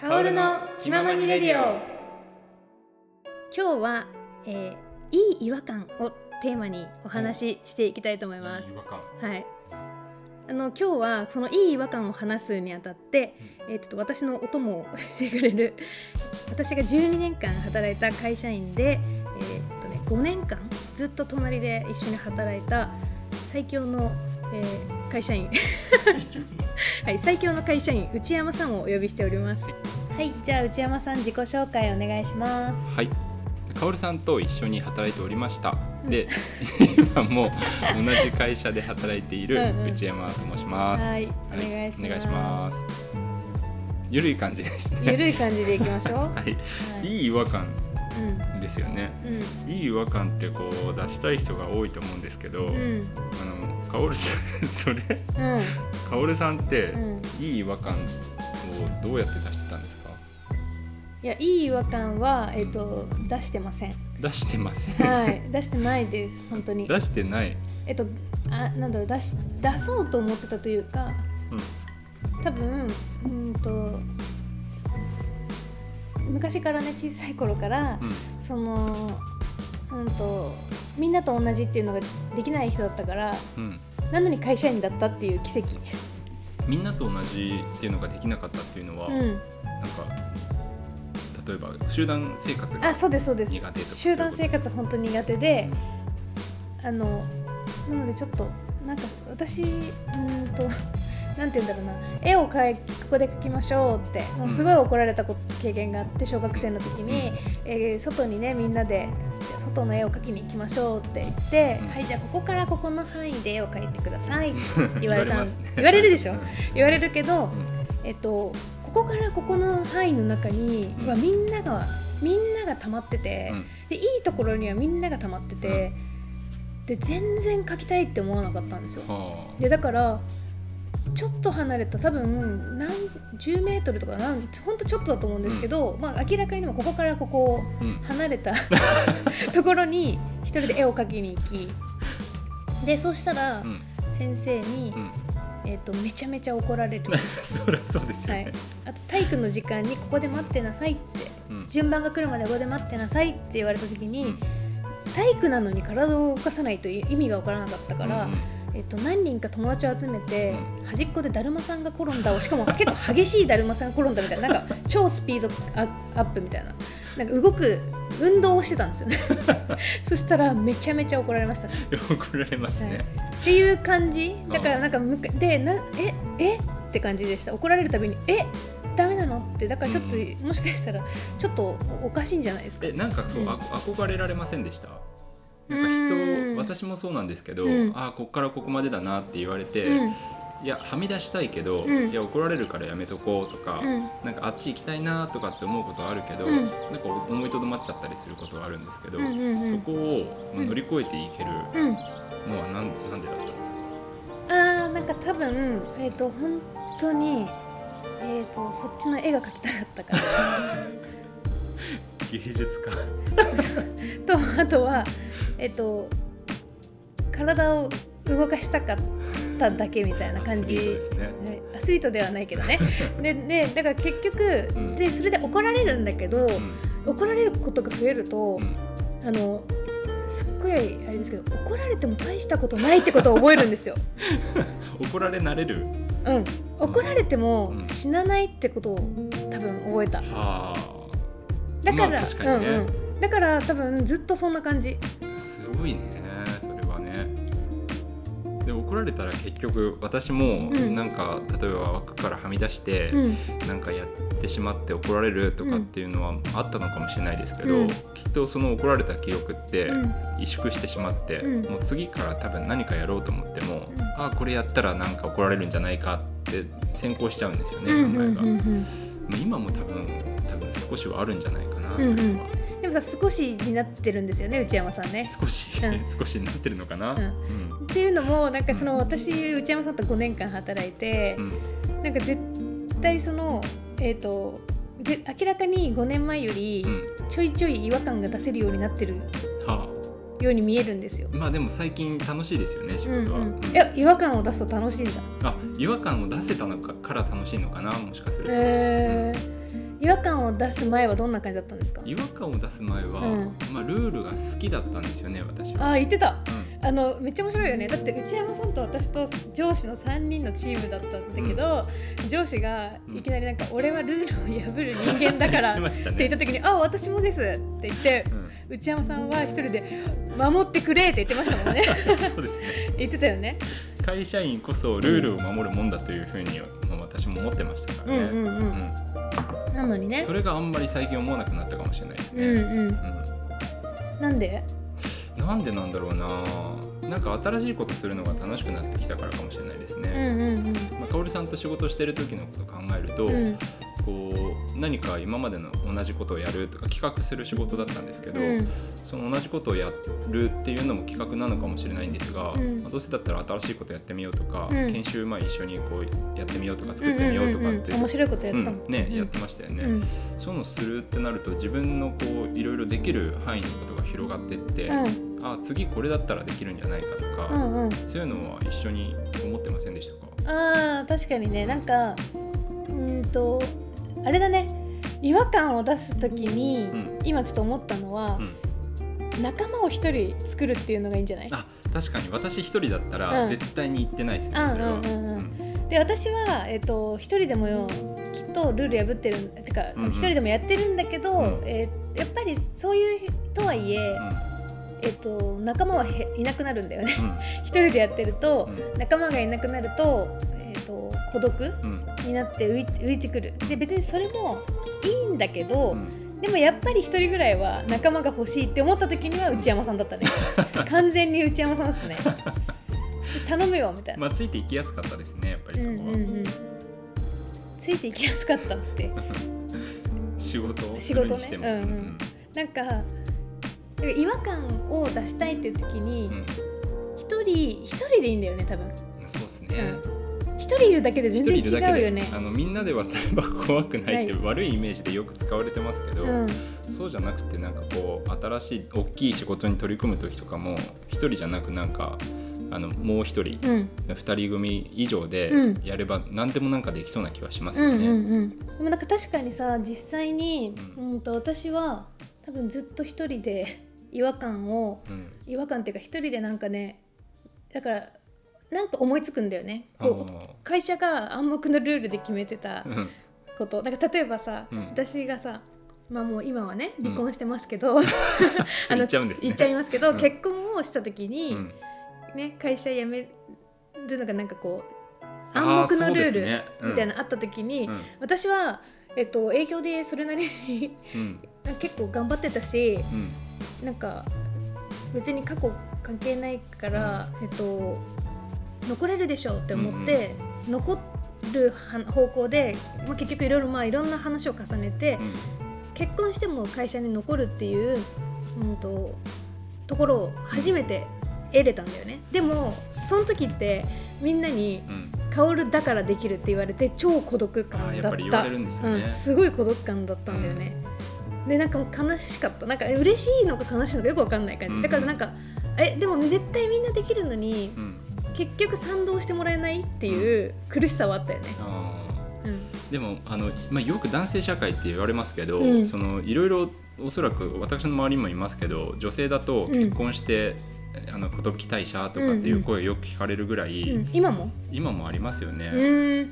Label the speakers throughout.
Speaker 1: カオルの気ままにレディオ。今日は、えー、いい違和感をテーマにお話ししていきたいと思います。
Speaker 2: 違和感。
Speaker 1: はい。あの今日はそのいい違和感を話すにあたって、えーちょっと私のお供をしてくれる私が12年間働いた会社員で、えーっとね、5年間ずっと隣で一緒に働いた最強の、えー会社員。はい、最強の会社員内山さんをお呼びしております。はい、じゃあ内山さん自己紹介お願いします。
Speaker 2: はい。カオルさんと一緒に働いておりました、
Speaker 1: うん。
Speaker 2: で今も同じ会社で働いている
Speaker 1: うんうん。
Speaker 2: 内山と申します。
Speaker 1: はい、
Speaker 2: は
Speaker 1: お願いします。
Speaker 2: お願いします。ゆるい感じですね。
Speaker 1: ゆるい感じでいきましょう。は
Speaker 2: はい、
Speaker 1: い。
Speaker 2: いい違和感
Speaker 1: うん、
Speaker 2: ですよね。
Speaker 1: うん、
Speaker 2: いい違和感ってこう出したい人が多いと思うんですけど、
Speaker 1: うん、
Speaker 2: あのカオルさん それ？
Speaker 1: うん、
Speaker 2: カオルさんって、
Speaker 1: うん。
Speaker 2: いい違和感をどうやって出してたんですか？
Speaker 1: いや、いい違和感は、えっ、と、出してません。
Speaker 2: 出してません、
Speaker 1: はい、出してないです、本当に。
Speaker 2: 出してない、
Speaker 1: えっと、あ、なんだろう、出し、出そうと思ってたというか。
Speaker 2: うん
Speaker 1: 多分、うんと。昔からね、小さい頃から、
Speaker 2: うん
Speaker 1: その。うんと、みんなと同じっていうのができない人だったから、
Speaker 2: うん、
Speaker 1: なのに会社員だったっていう奇跡。
Speaker 2: みんなと同じっていうのができなかったっていうのは、
Speaker 1: うん、
Speaker 2: なんか例えば集団生活が
Speaker 1: あ、そうです、そうです。集団生活本当に苦手で、あのなのでちょっとなんか私うーんとなんて言うんだろうな。絵を描いここで描きましょうってもうすごい怒られたこ経験があって小学生の時に、えー外にねみんなで外の絵を描きに行きましょうって言って、
Speaker 2: うん。
Speaker 1: はいじゃあここからここの範囲で絵を描いてくださいって 言われたん言われるでしょ？
Speaker 2: うん。
Speaker 1: 言われるけど、
Speaker 2: うん。
Speaker 1: えっとここからここの範囲の中にはみんながみんなが溜まってて、
Speaker 2: うん。
Speaker 1: でいいところにはみんなが溜まってて、で全然描きたいって思わなかったんですよ。
Speaker 2: はあ。
Speaker 1: でだからちょっと離れた多分何10メートルとかなんほんとちょっとだと思うんですけど、まあ明らかにでもここからここ
Speaker 2: うん。
Speaker 1: 離れた ところに一人で絵を描きに行きでそうしたら
Speaker 2: うん。
Speaker 1: 先生に、
Speaker 2: うん。
Speaker 1: えー、とめちゃめちゃ怒られる、
Speaker 2: そりゃそうですよね、
Speaker 1: はい、あと体育の時間にここで待ってなさいって。
Speaker 2: うん
Speaker 1: 順番が来るまでここで待ってなさいって言われた時に、
Speaker 2: うん
Speaker 1: 体育なのに体を動かさないと意味が分からなかったから、
Speaker 2: うん
Speaker 1: えっと、何人か友達を集めて、
Speaker 2: う
Speaker 1: 端っこでだるまさんが転んだをしかも結構激しいだるまさんが転んだみたいななんか超スピードアアップみたいな。なんか動く運動をしてたんですよね。そしたらめちゃめちゃ怒られましたね。
Speaker 2: 怒られますね、
Speaker 1: っていう感じ。だからなんかむかでなええ？って感じでした。怒られるたびにえ？ダメなの？って。だからちょっと、
Speaker 2: うん。
Speaker 1: もしかしたらちょっとおかしいんじゃないですか。
Speaker 2: えなんかそう、
Speaker 1: うん。
Speaker 2: あ憧れられませんでした？
Speaker 1: う
Speaker 2: なんか
Speaker 1: ん。
Speaker 2: 人私もそうなんですけど、
Speaker 1: うん。
Speaker 2: あこっからここまでだなって言われて、
Speaker 1: うん。
Speaker 2: いやはみ出したいけど、
Speaker 1: うん。
Speaker 2: いや怒られるからやめとこうとか、
Speaker 1: うん。
Speaker 2: なんかあっち行きたいなとかって思うことはあるけど、
Speaker 1: うん。
Speaker 2: なんか思いとどまっちゃったりすることはあるんですけど、
Speaker 1: うんうんうん。
Speaker 2: そこを、まあ乗り越えていける
Speaker 1: うん。
Speaker 2: のはなんなんでだったんですか？
Speaker 1: あーなんか多分えっ、と本当にえっ、とそっちの絵が描きたかったから
Speaker 2: 芸術家。
Speaker 1: とあとはえっ、と体を動かしたかっただけみたいな感じ。
Speaker 2: アスリートですね。
Speaker 1: はい。アスリートではないけどね。ででだから結局、
Speaker 2: うん。
Speaker 1: でそれで怒られるんだけど、
Speaker 2: うん。
Speaker 1: 怒られることが増えると、
Speaker 2: うん。
Speaker 1: あのすっごいあれですけど怒られても大したことないってことを覚えるんですよ。
Speaker 2: 怒られ慣れる？
Speaker 1: うん、怒られても
Speaker 2: うん。
Speaker 1: 死なないってことを多分覚えた。
Speaker 2: はあ
Speaker 1: だから、
Speaker 2: まあ確かにね。
Speaker 1: うんうん、だから多分ずっとそんな感じ。
Speaker 2: すごいねそれはね。で怒られたら結局私も
Speaker 1: うん。
Speaker 2: なんか、例えば枠からはみ出して、
Speaker 1: うん、
Speaker 2: なんかやってしまって怒られるとかっていうのはあったのかもしれないですけど、
Speaker 1: うん。
Speaker 2: きっとその怒られた記憶って
Speaker 1: うん。
Speaker 2: 萎縮してしまって、
Speaker 1: うん。
Speaker 2: もう次から多分何かやろうと思っても、
Speaker 1: うん。
Speaker 2: ああこれやったらなんか怒られるんじゃないかって先行しちゃうんですよね、
Speaker 1: うん
Speaker 2: 考えが、今も多分多分少しはあるんじゃないかな、
Speaker 1: うんうん。でもさ少しになってるんですよね内山さんね。
Speaker 2: 少し、
Speaker 1: うん。
Speaker 2: 少しになってるのかな、
Speaker 1: うん。
Speaker 2: うん。
Speaker 1: っていうのもなんかその私内山さんと5年間働いて、
Speaker 2: うん。
Speaker 1: なんか絶対そのえっ、とで明らかに5年前より
Speaker 2: うん。
Speaker 1: ちょいちょい違和感が出せるようになってる
Speaker 2: は
Speaker 1: ように見えるんですよ。
Speaker 2: あ、まあでも最近楽しいですよね仕
Speaker 1: うん
Speaker 2: 事は、
Speaker 1: うん、
Speaker 2: うん。
Speaker 1: いや違和感を出すと楽しいんだ。
Speaker 2: あ違和感を出せたのかから楽しいのかなもしかすると、
Speaker 1: へー違和感を出す前はどんな感じだったんですか？
Speaker 2: 違和感を出す前は、
Speaker 1: うん。
Speaker 2: まあ、ルールが好きだったんですよね私は。
Speaker 1: ああ言ってた。
Speaker 2: うん。
Speaker 1: あのめっちゃ面白いよね。だって内山さんと私と上司の3人のチームだったんだけど、上司がいきなりなんか、俺はルールを破る人間だからって
Speaker 2: 言った
Speaker 1: 時に「あ私もです」って言って
Speaker 2: うん。
Speaker 1: 内山さんは一人で「守ってくれ」って言ってましたもんね。
Speaker 2: そうですね。
Speaker 1: 言ってたよね。
Speaker 2: 会社員こそルールを守るもんだというふうに、まあ、私も思ってましたからね、
Speaker 1: うんうん。うんなのにね。
Speaker 2: それがあんまり最近思わなくなったかもしれないですね、
Speaker 1: うんうん。
Speaker 2: うん
Speaker 1: なんで？
Speaker 2: なんでなんだろうな。なんか新しいことするのが楽しくなってきたからかもしれないです
Speaker 1: うん
Speaker 2: ね、まあ、かおりさんと仕事してる時のことを考えると、
Speaker 1: うん
Speaker 2: こう何か今までの同じことをやるとか企画する仕事だったんですけど、
Speaker 1: うん。
Speaker 2: その同じことをやるっていうのも企画なのかもしれないんですが、
Speaker 1: うん。
Speaker 2: まあどうせだったら新しいことやってみようとか、
Speaker 1: うん。
Speaker 2: 研修前一緒にこうやってみようとか作ってみようとかって、
Speaker 1: うんうんうんうん。面白いことやったもん、
Speaker 2: うん。ね、
Speaker 1: うん
Speaker 2: やってましたよね、
Speaker 1: うん。
Speaker 2: そういうのするってなると自分のこういろいろできる範囲のことが広がってって、
Speaker 1: うん。
Speaker 2: あ次これだったらできるんじゃないかとか、
Speaker 1: うんうん。
Speaker 2: そういうのは一緒に思ってませんでしたか？
Speaker 1: あー確かにね。なんかうーんとあれだね。違和感を出す時に、
Speaker 2: うん。
Speaker 1: 今ちょっと思ったのは
Speaker 2: う、ん。
Speaker 1: 仲間を一人作るっていうのがいいんじゃない？
Speaker 2: あ確かに。私一人だった
Speaker 1: うん。
Speaker 2: ら絶対に言ってないですね、それは、
Speaker 1: うんうん。うんうん。で私は、えっと一人でもよきっとルール破ってるてか一、
Speaker 2: うんうん。
Speaker 1: 人でもやってるんだけど、
Speaker 2: うん。
Speaker 1: えーやっぱりそういうとはいえ、えっと仲間はへいなくなるんだよね。
Speaker 2: うん。
Speaker 1: 一人でやってると、
Speaker 2: う
Speaker 1: 仲間がいなくなると,、えっと孤独？
Speaker 2: うん
Speaker 1: になって浮いてくる。で別にそれもいいんだけど、
Speaker 2: うん。
Speaker 1: でもやっぱり一人ぐらいは仲間が欲しいって思った時には内山さんだったね。完全に内山さんだったね。頼むよみたいな、
Speaker 2: まあついていきやすかったですねやっぱり
Speaker 1: うん
Speaker 2: そこは、
Speaker 1: うんうんついていきやすかったって。
Speaker 2: 仕事をす
Speaker 1: 仕事ね
Speaker 2: るにしても、
Speaker 1: うんうん。なんか違和感を出したいっていう時に
Speaker 2: うん。うん
Speaker 1: 一人一人でいいんだよね多分。
Speaker 2: まあそうですね、
Speaker 1: 一人いるだけで全然違うよね。
Speaker 2: あのみんなで渡れば怖くないって
Speaker 1: な
Speaker 2: 悪いイメージでよく使われてますけど、
Speaker 1: うん。
Speaker 2: そうじゃなくてなんかこう新しい大きい仕事に取り組む時とかも一人じゃなくなんかあのもう一人
Speaker 1: うん。
Speaker 2: 二人組以上で
Speaker 1: うん。
Speaker 2: やれば何でもなんかできそうな気はします
Speaker 1: うん
Speaker 2: よね。
Speaker 1: うんうんでもなんか確かにさ実際に、
Speaker 2: う
Speaker 1: うん、と私は多分ずっと一人で 違和感を
Speaker 2: うん。
Speaker 1: 違和感っていうか一人でなんかねだからなんか思いつくんだよね。こう
Speaker 2: あ
Speaker 1: 会社が暗黙のルールで決めてた
Speaker 2: ーうん。
Speaker 1: こと。だから例えばさ、
Speaker 2: うん。
Speaker 1: 私がさまあもう今はね
Speaker 2: うん。
Speaker 1: 離婚してますけど、
Speaker 2: それ言っちゃうんですね。
Speaker 1: 言っちゃいますけど、
Speaker 2: うん。
Speaker 1: 結婚をした時に、
Speaker 2: うん。
Speaker 1: ね、会社辞めるのがなんかこう暗黙のルー
Speaker 2: ね。うん。
Speaker 1: ルみたいなのあった時に、
Speaker 2: うん。
Speaker 1: 私は、えっと、営業でそれなりに
Speaker 2: うん。
Speaker 1: 結構頑張ってたし
Speaker 2: うん。
Speaker 1: なんか別に過去関係ないから、えっと、残れるでしょうって思って、残る方向で、まあ、結局いろいろまあいろんな話を重ねて、
Speaker 2: うん。
Speaker 1: 結婚しても会社に残るっていう、うん、とところを初めて得れたんだよね。でもその時ってみんなに
Speaker 2: うん「
Speaker 1: 薫だからできる」って言われて超孤独感だった。
Speaker 2: すよね。
Speaker 1: うん、すごい孤独感だったんだよね、でなんかもう悲しかった。なんか嬉しいのか悲しいのかよくわかんない感じ、
Speaker 2: うん。
Speaker 1: だからなんかえでも絶対みんなできるのに
Speaker 2: うん
Speaker 1: 結局賛同してもらえないっていう苦しさはあったよね、うん、
Speaker 2: でもあの、まあ、よく男性社会って言われますけど、
Speaker 1: うん。
Speaker 2: そのいろいろおそらく私の周りにもいますけど女性だと結婚して、あの寿退社とかっていう声よく聞かれるぐらい、
Speaker 1: うん、今も？
Speaker 2: 今もありますよね。
Speaker 1: うん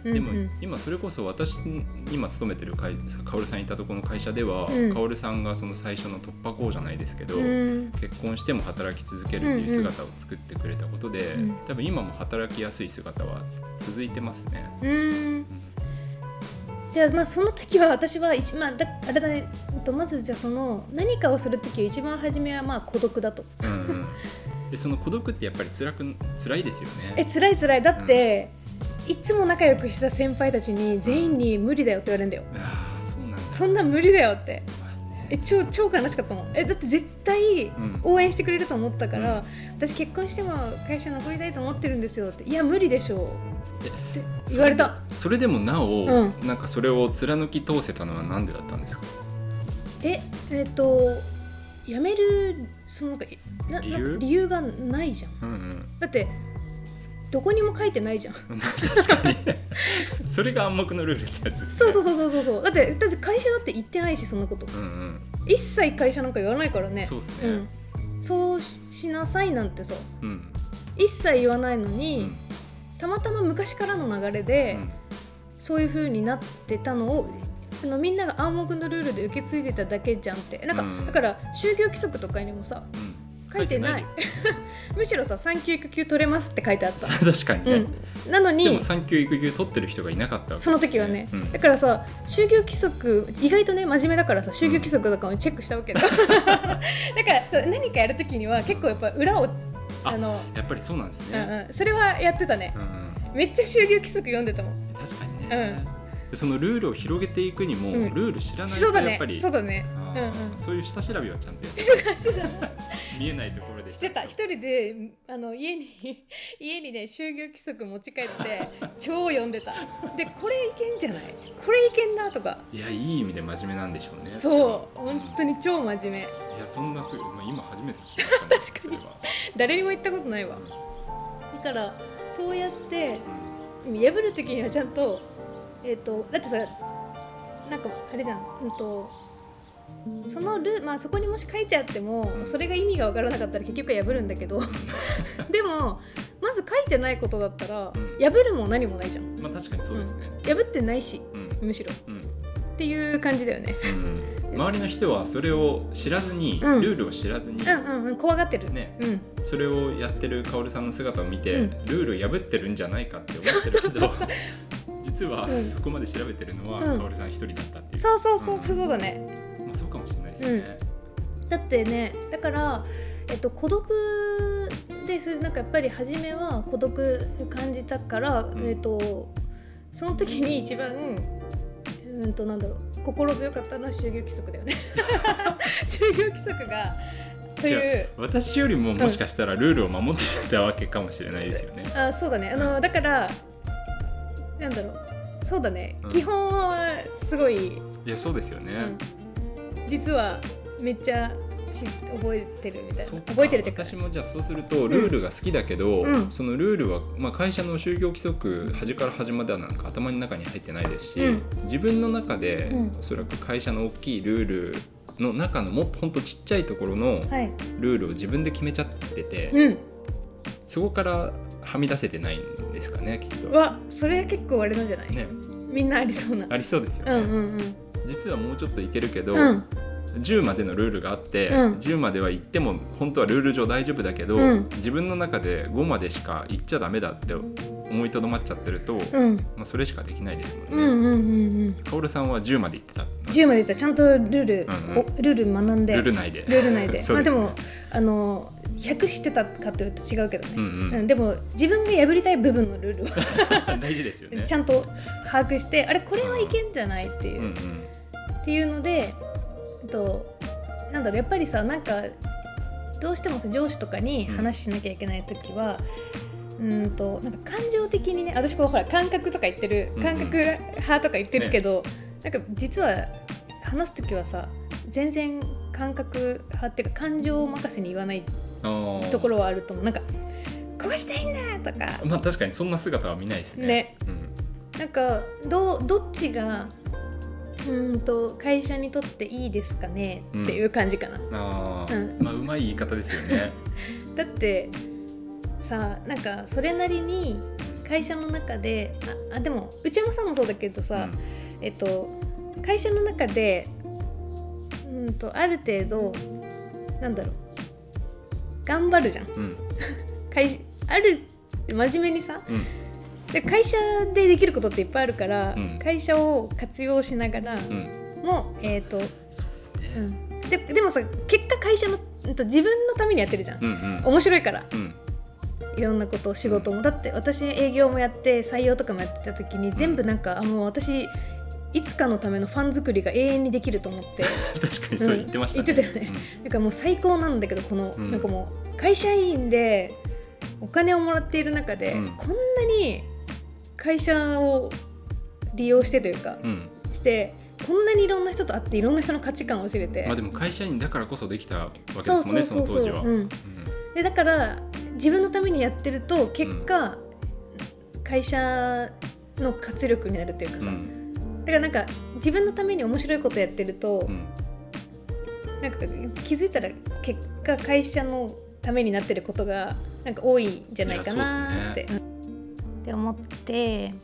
Speaker 1: うん
Speaker 2: でも
Speaker 1: うん
Speaker 2: 今それこそ私今勤めてる会薫さんいたところの会社では、
Speaker 1: うん。
Speaker 2: 薫さんがその最初の突破口じゃないですけど、
Speaker 1: うん。
Speaker 2: 結婚しても働き続けるっていう姿を作ってくれたことで、
Speaker 1: うん。
Speaker 2: 多分今も働きやすい姿は続いてますね。
Speaker 1: うんじゃあまあその時は私は一まあだあれだねとまずじゃあその何かをする時は一番初めはまあ孤独だと。
Speaker 2: うんうん、でその孤独ってやっぱり辛く辛いですよ
Speaker 1: え
Speaker 2: ね。
Speaker 1: 辛い辛い。だって、いつも仲良くした先輩たちに全員に無理だよって言われるんだよ。
Speaker 2: ああそうなんだ。
Speaker 1: そんなん無理だよって。
Speaker 2: まあね。
Speaker 1: え超超悲しかったもん。えだって絶対
Speaker 2: うん。
Speaker 1: 応援してくれると思ったから、
Speaker 2: うん。
Speaker 1: 私結婚しても会社残りたいと思ってるんですよっていや無理でしょ
Speaker 2: え
Speaker 1: うって言われた。
Speaker 2: それでもなお、
Speaker 1: うん。
Speaker 2: なんかそれを貫き通せたのはなんでだったんですか？
Speaker 1: ええっと辞めるそのなんかな
Speaker 2: 理由？
Speaker 1: な理由がないじゃん。
Speaker 2: うんうん。
Speaker 1: だってどこにも書いてないじゃん。
Speaker 2: ま あ確かに。それが暗黙のルールってやつですね。
Speaker 1: そうそうそうそうそう。そうだってだって会社だって言ってないしそんなこと。
Speaker 2: うんうん。
Speaker 1: 一切会社なんか言わないからね。
Speaker 2: そうっすね。
Speaker 1: うん、そうしなさいなんてさ。
Speaker 2: うん。
Speaker 1: 一切言わないの
Speaker 2: う
Speaker 1: に、
Speaker 2: ん
Speaker 1: たまたま昔からの流れで、
Speaker 2: うん。
Speaker 1: そういう風になってたのをあのみんなが暗黙のルールで受け継いでただけじゃんって。なんか、
Speaker 2: うん。
Speaker 1: だから就業規則とかにもさ
Speaker 2: うん。
Speaker 1: 書いてない。むしろさ産休育休取れますって書いてあった、
Speaker 2: 確かにね、
Speaker 1: うん、なの
Speaker 2: で
Speaker 1: に
Speaker 2: も産休育休取ってる人がいなかったわけです
Speaker 1: その時はね、
Speaker 2: うん。
Speaker 1: だからさ就業規則意外とね真面目だからさ就業規則とかもチェックしたわけだ、だから何かやる時には結構やっぱ裏をあ
Speaker 2: あ
Speaker 1: の、
Speaker 2: やっぱりそうなんです
Speaker 1: うん
Speaker 2: ね、
Speaker 1: うん、それはやってたね。
Speaker 2: うんうん。
Speaker 1: めっちゃ就業規則読んでたもん。
Speaker 2: 確かにね、でそのルールを広げていくにも、
Speaker 1: うん。
Speaker 2: ルール知らないとやっぱり、
Speaker 1: そうだね。
Speaker 2: あ
Speaker 1: うんうん。
Speaker 2: ーそういう下調べはちゃんとやって
Speaker 1: たしてた
Speaker 2: 見えないところで。
Speaker 1: してた。一人であの家に 家にね就業規則持ち帰って 超読んでた。でこれいけんじゃない？これいけんなとか。
Speaker 2: いやいい意味で真面目なんでしょうね。
Speaker 1: そう。
Speaker 2: うん
Speaker 1: 本当に超真面目
Speaker 2: いやそんなすぐ、まあ、今初めて聞きました、ね、
Speaker 1: 確かに。誰にも言ったことないわ。だからそうやって破る時にはちゃんとえっ、とだってさなんかあれじゃん。うんとそのルまあそこにもし書いてあっても
Speaker 2: うん。
Speaker 1: それが意味が分からなかったら結局は破るんだけど。でもまず書いてないことだったら
Speaker 2: うん。
Speaker 1: 破るも何もないじゃん。
Speaker 2: うんまあ確かにそうですね。
Speaker 1: 破ってないし
Speaker 2: うん。
Speaker 1: むしろ。
Speaker 2: うん。
Speaker 1: っていう感じだよね。
Speaker 2: うん周りの人はそれを知らずに、
Speaker 1: うん。
Speaker 2: ルールを知らずに、
Speaker 1: うんうんうん怖がってる。
Speaker 2: ね
Speaker 1: うん。
Speaker 2: それをやってるカオルさんの姿を見て、
Speaker 1: うん。
Speaker 2: ルールを破ってるんじゃないかって思ってるけど 実は
Speaker 1: うん。
Speaker 2: そこまで調べてるのは、
Speaker 1: うん。
Speaker 2: カオルさん一人だったっていう。
Speaker 1: そうそうそう
Speaker 2: うん。
Speaker 1: そうだね。
Speaker 2: まあ、そうかもしれないですよね、
Speaker 1: だってねだから、えっと、孤独です。なんかやっぱり初めは孤独感じたから、
Speaker 2: ん。
Speaker 1: えっとその時に一番うんとなんだろう心強かったのは就業規則だよね。就業規則がという。
Speaker 2: あ私よりももしかしたらルールを守ってたわけかもしれないですよね、
Speaker 1: あそうだね。あのだからなんだろう。そうだね、
Speaker 2: うん。
Speaker 1: 基本はすごい、
Speaker 2: いやそうですよね、
Speaker 1: うん、実はめっちゃし覚えてるみたいな。覚えてるって
Speaker 2: 私もじゃあそうするとルールが好きだけど、
Speaker 1: うん。
Speaker 2: そのルールは、まあ、会社の就業規則端から端まではなんか頭の中に入ってないですし、
Speaker 1: うん。
Speaker 2: 自分の中で、
Speaker 1: うん。
Speaker 2: おそらく会社の大きいルールの中のもっとほんとちっちゃいところの
Speaker 1: はい。
Speaker 2: ルールを自分で決めちゃってて、
Speaker 1: うん。
Speaker 2: そこからはみ出せてないんですかねきっと。
Speaker 1: わそれ結構あれなんじゃない、
Speaker 2: ね、
Speaker 1: みんなありそうな。
Speaker 2: ありそうですよね、
Speaker 1: うんうんうん。
Speaker 2: 実はもうちょっといけるけど、
Speaker 1: うん
Speaker 2: 10までのルールがあって、
Speaker 1: うん。
Speaker 2: 10までは行っても本当はルール上大丈夫だけど、
Speaker 1: うん。
Speaker 2: 自分の中で5までしか行っちゃダメだって思いとどまっちゃってると、
Speaker 1: うん。
Speaker 2: まあ、それしかできないですもんね。
Speaker 1: うんうんうんうん。
Speaker 2: カオルさんは10まで行ってた
Speaker 1: 10までいった。らちゃんとルール、
Speaker 2: うんうん。
Speaker 1: おルール学んで。
Speaker 2: ルール内で。
Speaker 1: ルール内で。
Speaker 2: ね
Speaker 1: まあでもあの100知ってたかというと違うけどね、
Speaker 2: うんうん。
Speaker 1: うんでも自分が破りたい部分のルールを
Speaker 2: 大事ですよね。
Speaker 1: ちゃんと把握してあれこれはいけんじゃないっていう、
Speaker 2: うんうん。
Speaker 1: っていうので、と、なんだろうやっぱりさなんかどうしてもさ上司とかに話しなきゃいけない時は、うん、となんか感情的にね私こうほら感覚とか言ってる
Speaker 2: うんうん
Speaker 1: 感覚派とか言ってるけど、なんか実は話す時はさ全然感覚派っていうか感情任せに言わないところはあると思う。なんかこうしたいんだとか。
Speaker 2: まあ確かにそんな姿は見ないですね。
Speaker 1: ね。
Speaker 2: うん。
Speaker 1: なんかどうどっちがうんと会社にとっていいですかね？っていう感じかな。
Speaker 2: あー。
Speaker 1: うん。
Speaker 2: まあうまい言い方ですよね。
Speaker 1: だってさなんかそれなりに会社の中でああでも内山さんもそうだけどさ、えっと会社の中でうんとある程度なんだろう頑張るじゃん
Speaker 2: うん。うん。
Speaker 1: 会ある真面目にさ
Speaker 2: うん
Speaker 1: で会社でできることっていっぱいあるから、
Speaker 2: うん。
Speaker 1: 会社を活用しながら
Speaker 2: うん。
Speaker 1: も、えっ、と、
Speaker 2: そうですね。
Speaker 1: うん、ででもさ結果会社のうんと自分のためにやってるじゃん、
Speaker 2: うんうん。
Speaker 1: 面白いから。
Speaker 2: うん。
Speaker 1: いろんなこと仕事も。だって私営業もやって採用とかもやってた時に全部なんか、あもう私いつかのためのファン作りが永遠にできると思って。
Speaker 2: 確かにそう言ってましたね。
Speaker 1: うん言ってたよね。なんかもう最高なんだけどこの、
Speaker 2: うん。
Speaker 1: なんかもう会社員でお金をもらっている中で、
Speaker 2: うん。
Speaker 1: こんなに会社を利用してというか、
Speaker 2: うん。うん
Speaker 1: してこんなにいろんな人と会っていろんな人の価値観を知れて、
Speaker 2: まあでも会社員だからこそできたわけですもんねその当時は。
Speaker 1: うん、でだから自分のためにやってると結果、会社の活力になるっていうかさ、
Speaker 2: うん。
Speaker 1: だからなんか自分のために面白いことやってると、
Speaker 2: うん。
Speaker 1: なんか気づいたら結果会社のためになってることがなんか多いんじゃないかなって。
Speaker 2: い
Speaker 1: って思って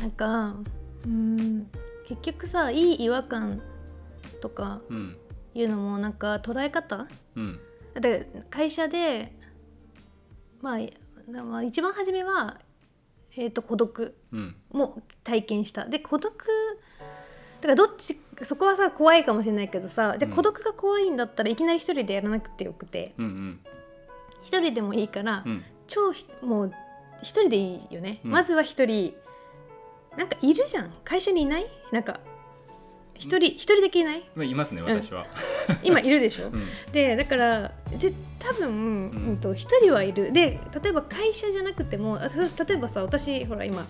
Speaker 1: なんかうん結局さいい違和感とか
Speaker 2: うん
Speaker 1: いうのもなんか捉え方
Speaker 2: うん。
Speaker 1: だって会社でまあ一番初めは、えー、と孤独
Speaker 2: うん
Speaker 1: も体験した。で孤独だからどっちそこはさ怖いかもしれないけどさじゃあ
Speaker 2: うん。
Speaker 1: 孤独が怖いんだったらいきなり一人でやらなくてよくて。
Speaker 2: うんうん。
Speaker 1: 一人でもいいから、
Speaker 2: うん。
Speaker 1: 超ひもう一人でいいよね、
Speaker 2: うん。
Speaker 1: まずは一人。なんかいるじゃん。会社にいない？なんか一人一人だけいない？
Speaker 2: まあいますね私は、
Speaker 1: 今いるでしょ、
Speaker 2: うん。
Speaker 1: でだからで多分、うん。と一人はいる。で例えば会社じゃなくても例えばさ私ほら今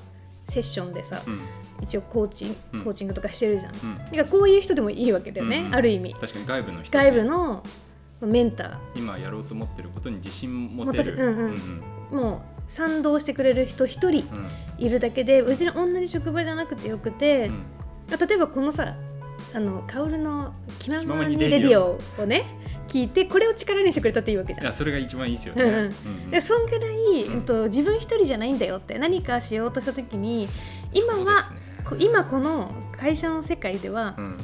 Speaker 1: セッションでさ、
Speaker 2: うん。
Speaker 1: 一応コーチコーチングとかしてるじゃん、
Speaker 2: うん。
Speaker 1: だからこういう人でもいいわけだよね、
Speaker 2: うんうん。
Speaker 1: ある意味。
Speaker 2: 確かに外部の人
Speaker 1: 外部のメンタ
Speaker 2: 今やろうと思ってることに自信持
Speaker 1: 持
Speaker 2: てる
Speaker 1: うんうん。
Speaker 2: うん
Speaker 1: ーもう賛同してくれる人一人
Speaker 2: うん。
Speaker 1: いるだけで別に同じ職場じゃなくてよくて、
Speaker 2: うん。
Speaker 1: 例えばこのさあのカオルの「気ま
Speaker 2: 気ま
Speaker 1: に
Speaker 2: にレディ
Speaker 1: オ」をね聞いてこれを力にしてくれたっていいわけじゃん。
Speaker 2: いやそれが一番いいですよね、
Speaker 1: うんうん。
Speaker 2: うん
Speaker 1: でそんぐらい、
Speaker 2: うん。
Speaker 1: うんと自分一人じゃないんだよって何かしようとした時に今は、
Speaker 2: ね。
Speaker 1: こ今この会社の世界では
Speaker 2: う、ん。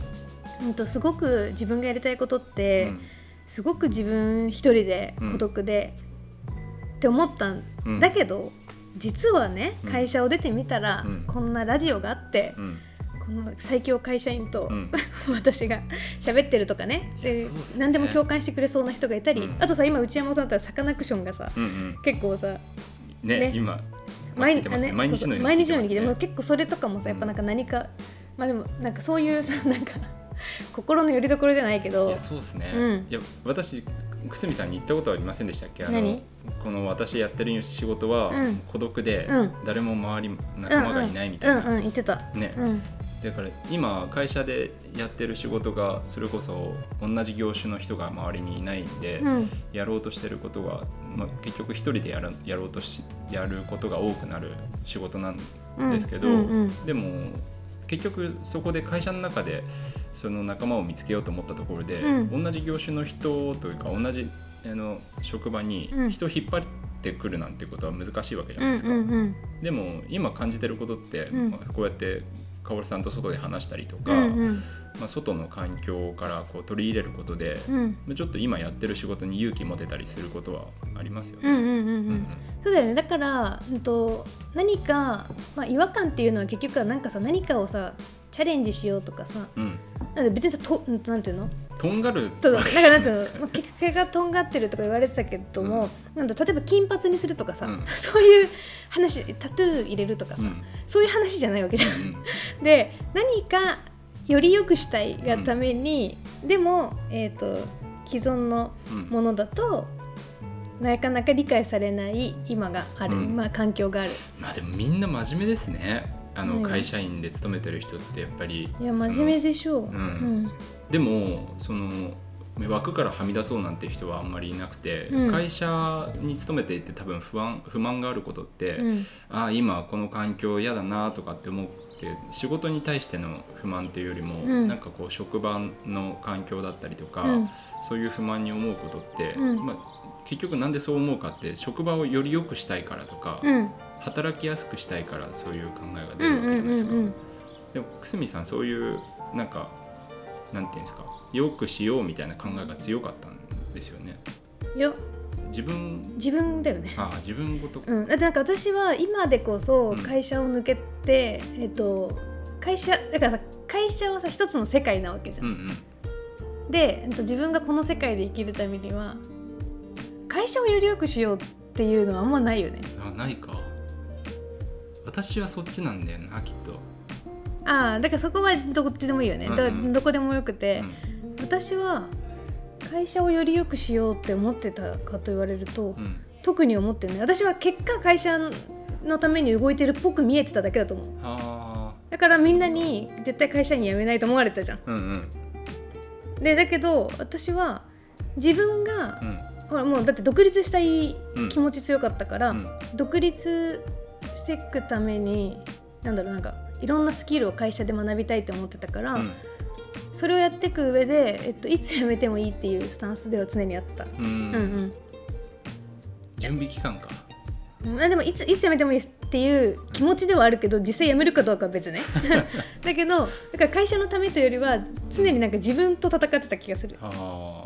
Speaker 1: うん、とすごく自分がやりたいことっ
Speaker 2: う
Speaker 1: て、
Speaker 2: ん。
Speaker 1: すごく自分一人で
Speaker 2: うん
Speaker 1: 孤独で、って思ったん
Speaker 2: うん。
Speaker 1: だけど、実はね
Speaker 2: うん。
Speaker 1: 会社を出てみたら、
Speaker 2: うん。
Speaker 1: こんなラジオがあって、
Speaker 2: うん。
Speaker 1: この最強会社員と、
Speaker 2: うん。
Speaker 1: 私が喋ってるとかね。で
Speaker 2: ね。
Speaker 1: 何でも共感してくれそうな人がいたり、
Speaker 2: うん。
Speaker 1: あとさ今内山さんだったらサカナクションがさ、
Speaker 2: うんうん。
Speaker 1: 結構さ
Speaker 2: ね
Speaker 1: ね。
Speaker 2: 今
Speaker 1: 毎
Speaker 2: 聞いてますね。
Speaker 1: あね
Speaker 2: 毎日のように
Speaker 1: 毎日のように聞いて
Speaker 2: ね。
Speaker 1: もう結構それとかもさやっぱなんか何か、まあでもなんかそういうさなんか心の拠り所じゃないけ
Speaker 2: い
Speaker 1: ど
Speaker 2: やそうですね、
Speaker 1: うん。
Speaker 2: いや私久住さんに言ったことはありませんでしたっけ？あの
Speaker 1: 何？
Speaker 2: この私やってる仕事は
Speaker 1: うん。
Speaker 2: 孤独で
Speaker 1: うん。
Speaker 2: 誰も周り仲間がいないみたいな、
Speaker 1: うんうん言ってた。
Speaker 2: ね、
Speaker 1: うん。
Speaker 2: だから今会社でやってる仕事がそれこそ同じ業種の人が周りにいないんで、
Speaker 1: うん。
Speaker 2: やろうとしてることが、まあ、結局一人でやらやろうとしやることが多くなる仕事なん
Speaker 1: うん
Speaker 2: ですけど、でも結局そこで会社の中でその仲間を見つけようと思ったところで、
Speaker 1: うん。
Speaker 2: 同じ業種の人というか同じあの職場に
Speaker 1: うん。
Speaker 2: 人を引っ張ってくるなんてことは難しいわけじゃ
Speaker 1: うん
Speaker 2: ないですか。
Speaker 1: うんうん
Speaker 2: でも今感じてることって、
Speaker 1: うん。
Speaker 2: まあこうやってカオルさんと外で話したりとか、
Speaker 1: うんうん。
Speaker 2: まあ、外の環境からこう取り入れることで、
Speaker 1: うん。
Speaker 2: まあちょっと今やってる仕事に勇気持てたりすることはありますよね。
Speaker 1: うんうんうんう
Speaker 2: うん
Speaker 1: ん。そうだよね。だから、うん、と何か、まあ、違和感っていうのは結局はなんかさ何かをさチャレンジしようとかさ。
Speaker 2: うん。
Speaker 1: なんか別にさとうんとなんていうの？
Speaker 2: とんがる。
Speaker 1: そう なんかなんていうの、結果がとんがってるとか言われてたけども、なんだ例えば金髪にするとかさ、
Speaker 2: うん。
Speaker 1: そういう話タトゥー入れるとかさ、
Speaker 2: ないです
Speaker 1: そういう話じゃないわけじゃん。
Speaker 2: うんうん。
Speaker 1: で何かより良くしたいがために、でも、えー、と既存の
Speaker 2: うん。
Speaker 1: ものだとなかなか理解されない今がある、
Speaker 2: うん。
Speaker 1: まあ、環境がある。
Speaker 2: まあでもみんな真面目ですねあの、
Speaker 1: うん。
Speaker 2: 会社員で勤めてる人ってやっぱり
Speaker 1: いや真面目でしょう。
Speaker 2: ん。でもその枠からはみ出そうなんて人はあんまりいなくて、
Speaker 1: うん。
Speaker 2: 会社に勤めていて多分不安不満があることって、
Speaker 1: うん。うん
Speaker 2: ああ今この環境嫌だなとかって思って仕事に対しての不満っていうよりも、
Speaker 1: うん。
Speaker 2: なんかこう職場の環境だったりとか、
Speaker 1: うん。
Speaker 2: そういう不満に思うことって、
Speaker 1: うん。
Speaker 2: まあ、結局なんでそう思うかって職場をより良くしたいからとか、
Speaker 1: うん
Speaker 2: 働きやすくしたいからそういう考えが出
Speaker 1: うんう
Speaker 2: るわけじゃないですか。
Speaker 1: んうん
Speaker 2: でも久住さんそういうなんかなんていうんですか良くしようみたいな考えが強かったんですよね。
Speaker 1: いや
Speaker 2: 自分
Speaker 1: 自分だよね。
Speaker 2: ああ自分ごと、
Speaker 1: うん、だってなんか私は今でこそ
Speaker 2: うん
Speaker 1: 会社を抜けて、えっと会社だからさ会社はさ一つの世界なわけじゃん。
Speaker 2: うんうん
Speaker 1: で、えっと、自分がこの世界で生きるためには会社をより良くしようっていうのはあんまないよね。
Speaker 2: あないか私はそっちなんだよなきっと、
Speaker 1: ああだからそこはどっちでもいいよね。だ
Speaker 2: うんうん。
Speaker 1: どこでもよくて、
Speaker 2: うん。
Speaker 1: 私は会社をより良くしようって思ってたかと言われると、
Speaker 2: うん、
Speaker 1: 特に思ってない。私は結果会社のために動いてるっぽく見えてただけだと思う。
Speaker 2: あ
Speaker 1: だからみんなに絶対会社員辞めないと思われたじゃん。
Speaker 2: あうんうん。
Speaker 1: でだけど私は自分が
Speaker 2: う、ん。
Speaker 1: ほらもうだって独立したい
Speaker 2: うん。
Speaker 1: 気持ち強かったから、
Speaker 2: うん。
Speaker 1: 独立していくためになんだろうなんかいろんなスキルを会社で学びたいって思ってたから、
Speaker 2: うん。
Speaker 1: それをやっていく上で、えっと、いつ辞めてもいいっていうスタンスでは常にあった。
Speaker 2: うん。
Speaker 1: うん
Speaker 2: 準備期間か。
Speaker 1: でもいついつ辞めてもいいっていう気持ちではあるけど実際辞めるかどうかは別ね。だけどだから会社のためというよりは常になんか自分と戦ってた気がする。
Speaker 2: あ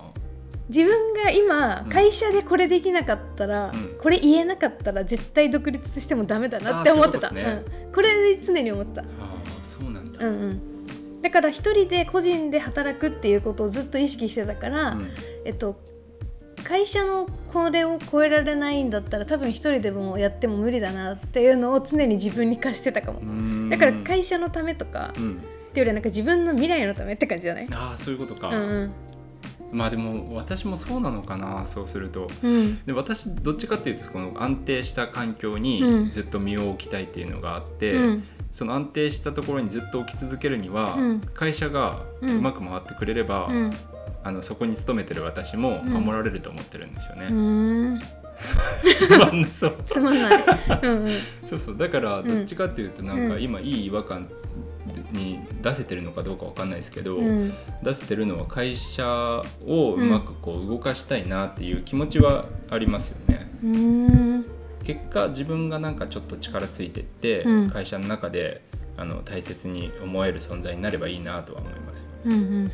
Speaker 1: 自分が今
Speaker 2: うん。
Speaker 1: 会社でこれできなかったら、
Speaker 2: うん。
Speaker 1: これ言えなかったら絶対独立してもダメだなって思ってた。
Speaker 2: こ
Speaker 1: れで常に思ってた。
Speaker 2: ー、あーそうなんだ、
Speaker 1: うんうん、だから一人で個人で働くっていうことをずっと意識してたから、
Speaker 2: うん。
Speaker 1: えっと会社のこれを超えられないんだったら多分一人でもやっても無理だなっていうのを常に自分に課してたかも。だから会社のためとか、
Speaker 2: うん、
Speaker 1: っていうよりはなんか自分の未来のためって感じじゃない？
Speaker 2: ああそういうことか、
Speaker 1: うん
Speaker 2: まあでも私もそうなのかなそうすると。
Speaker 1: うん。うん
Speaker 2: で私どっちかっていうとこの安定した環境
Speaker 1: うん。
Speaker 2: にずっと身を置きたいっていうのがあって、
Speaker 1: うん。
Speaker 2: その安定したところにずっと置き続けるには、
Speaker 1: うん。
Speaker 2: 会社がうまく回ってくれれば、
Speaker 1: うん。
Speaker 2: あのそこに勤めてる私も
Speaker 1: うん。
Speaker 2: 守られると思ってるんですよね。つまんなそう。
Speaker 1: つまんない。うんうん。
Speaker 2: そうそう。だから
Speaker 1: ん。
Speaker 2: どっちかっていうとなんか
Speaker 1: うん。
Speaker 2: 今いい違和感に出せてるのかどうかわかんないですけど、
Speaker 1: うん。
Speaker 2: 出せてるのは会社をうまくこう動かしたいなっていう気持ちはありますよね。
Speaker 1: うーん。
Speaker 2: 結果自分がなんかちょっと力ついてって、
Speaker 1: うん。
Speaker 2: 会社の中であの大切に思える存在になればいいなとは思います。
Speaker 1: うんうんうん。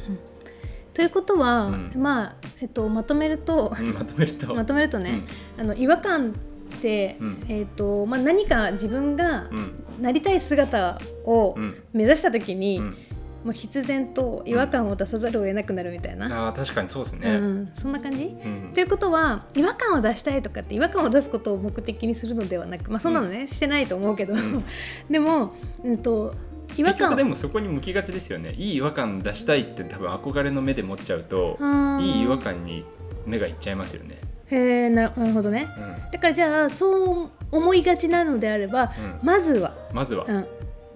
Speaker 1: ということは、
Speaker 2: うん。
Speaker 1: まあ、えっと、まとめると
Speaker 2: うんまとめると、
Speaker 1: まとめるとね、あの違和感って、
Speaker 2: うん。
Speaker 1: えっとまあ、何か自分が
Speaker 2: うん。
Speaker 1: なりたい姿を
Speaker 2: うん。
Speaker 1: 目指した時に、
Speaker 2: うん。
Speaker 1: もう必然と違和感を出さざるを得なくなるみたいな、
Speaker 2: あー確かにそうです
Speaker 1: うん
Speaker 2: ね。
Speaker 1: うん。そんな感じ？
Speaker 2: うん。
Speaker 1: ということは違和感を出したいとかって違和感を出すことを目的にするのではなくまあそんなのね、してないと思うけど、
Speaker 2: ん。
Speaker 1: でも、うん、と違和感。
Speaker 2: 結局でもそこに向きがちですよね。いい違和感出したいって多分憧れの目で持っちゃうと
Speaker 1: あー。
Speaker 2: いい違和感に目がいっちゃいますよね。
Speaker 1: へえななるほどね。
Speaker 2: うん。
Speaker 1: だからじゃあそう思いがちなのであれば、
Speaker 2: うん。
Speaker 1: まずは、
Speaker 2: まずは、
Speaker 1: うん、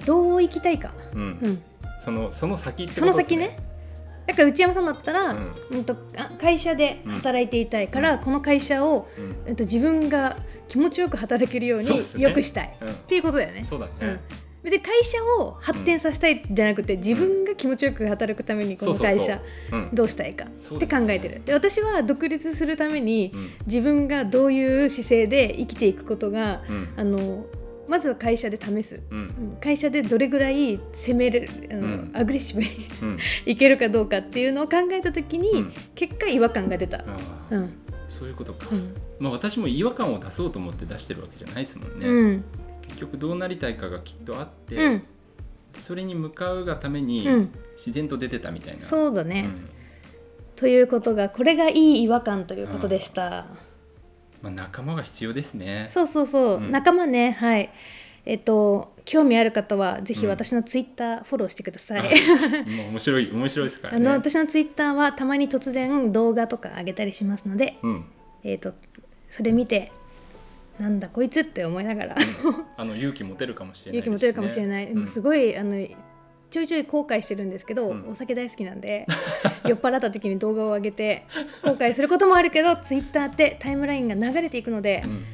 Speaker 1: どう生きたいか、
Speaker 2: うん。
Speaker 1: うん、
Speaker 2: そのその先ってこと
Speaker 1: その先ね。だから内山さんだったら、
Speaker 2: う
Speaker 1: うんとあ会社で働いていたいから、
Speaker 2: うん。
Speaker 1: この会社を、
Speaker 2: うん。
Speaker 1: えっと、自分が気持ちよく働けるように
Speaker 2: そうっすね。
Speaker 1: 良くしたい、
Speaker 2: うん。
Speaker 1: っていうことだよね。
Speaker 2: そうだね。
Speaker 1: うん別に会社を発展させたいじゃなくて、自分が気持ちよく働くためにこの会社どうしたいかって考えてる。で私は独立するために、
Speaker 2: うん。
Speaker 1: 自分がどういう姿勢で生きていくことが、
Speaker 2: うん。
Speaker 1: あのまずは会社で試す、
Speaker 2: うん。
Speaker 1: うん。会社でどれぐらい攻めれるあの、
Speaker 2: うん。
Speaker 1: アグレッシブに
Speaker 2: うん。
Speaker 1: いけるかどうかっていうのを考えた時に、
Speaker 2: うん。
Speaker 1: 結果違和感が出た。
Speaker 2: そういうことか、
Speaker 1: うん。
Speaker 2: まあ私も違和感を出そうと思って出してるわけじゃないですもんね、
Speaker 1: うん
Speaker 2: 結局どうなりたいかがきっとあって、
Speaker 1: うん。
Speaker 2: それに向かうがために
Speaker 1: うん。
Speaker 2: 自然と出てたみたいな、
Speaker 1: そうだね、
Speaker 2: うん。
Speaker 1: ということがこれがいい違和感ということでした。
Speaker 2: まあ、仲間が必要ですね。
Speaker 1: そうそうそう、
Speaker 2: うん。
Speaker 1: 仲間ね。はい。えっと興味ある方はぜひ
Speaker 2: うん。
Speaker 1: 私のツイッターフォローしてください。
Speaker 2: もう面白い面白いですからね。
Speaker 1: あの私のツイッターはたまに突然動画とか上げたりしますので、
Speaker 2: うん、
Speaker 1: えっとそれ見てなんだこいつって思いながら。
Speaker 2: あの勇気持てるかもしれない
Speaker 1: 勇気持てるかもしれない、
Speaker 2: うん。
Speaker 1: すごいあのちょいちょい後悔してるんですけど、
Speaker 2: うん。
Speaker 1: お酒大好きなんで 酔っ払った時に動画を上げて後悔することもあるけどツイッターってタイムラインが流れていくので
Speaker 2: う、ん。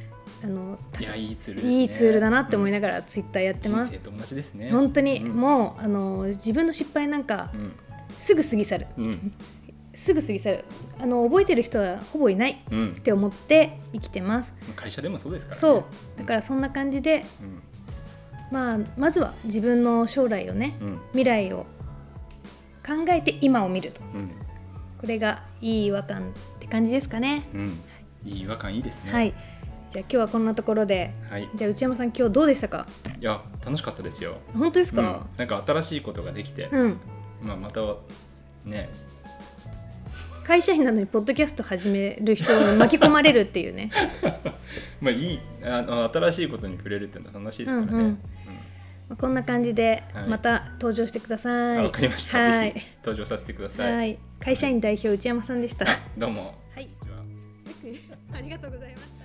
Speaker 1: あの
Speaker 2: いやいいツールね。
Speaker 1: いいツールだなって思いな
Speaker 2: が
Speaker 1: がらツイッターやってます。
Speaker 2: と同じですね。
Speaker 1: 本当に、
Speaker 2: うん。
Speaker 1: もうあの自分の失敗なんか
Speaker 2: うん。
Speaker 1: すぐ過ぎ去る。
Speaker 2: うん
Speaker 1: すぐ過ぎ去る。あの覚えてる人はほぼいない
Speaker 2: うん。
Speaker 1: って思って生きてます。
Speaker 2: 会社でもそうですからね。
Speaker 1: そう。だからそんな感じで、まあ、まずは自分の将来をね
Speaker 2: うん。うん
Speaker 1: 未来を考えて今を見ると。
Speaker 2: うん。
Speaker 1: これがいい違和感って感じですかね、
Speaker 2: うん。い。い違和感いいですね。
Speaker 1: はい。じゃあ今日はこんなところで
Speaker 2: はい。
Speaker 1: じゃあ内山さん今日どうでしたか？
Speaker 2: いや楽しかったですよ。
Speaker 1: 本当です
Speaker 2: うん。
Speaker 1: か
Speaker 2: なんか新しいことができて。
Speaker 1: うん、
Speaker 2: まあまたね
Speaker 1: 会社員なのにポッドキャスト始める人に巻き込まれるっていうね。
Speaker 2: まあいいあの新しいことに触れるっていうのは楽しいですからね。
Speaker 1: うんうん。まあこんな感じで
Speaker 2: はい。
Speaker 1: また登場してください。
Speaker 2: わかりました、
Speaker 1: はい。
Speaker 2: 登場させてください。
Speaker 1: はい。会社員代表内山さんでした。は
Speaker 2: どうも。は。
Speaker 1: ありがとうございます。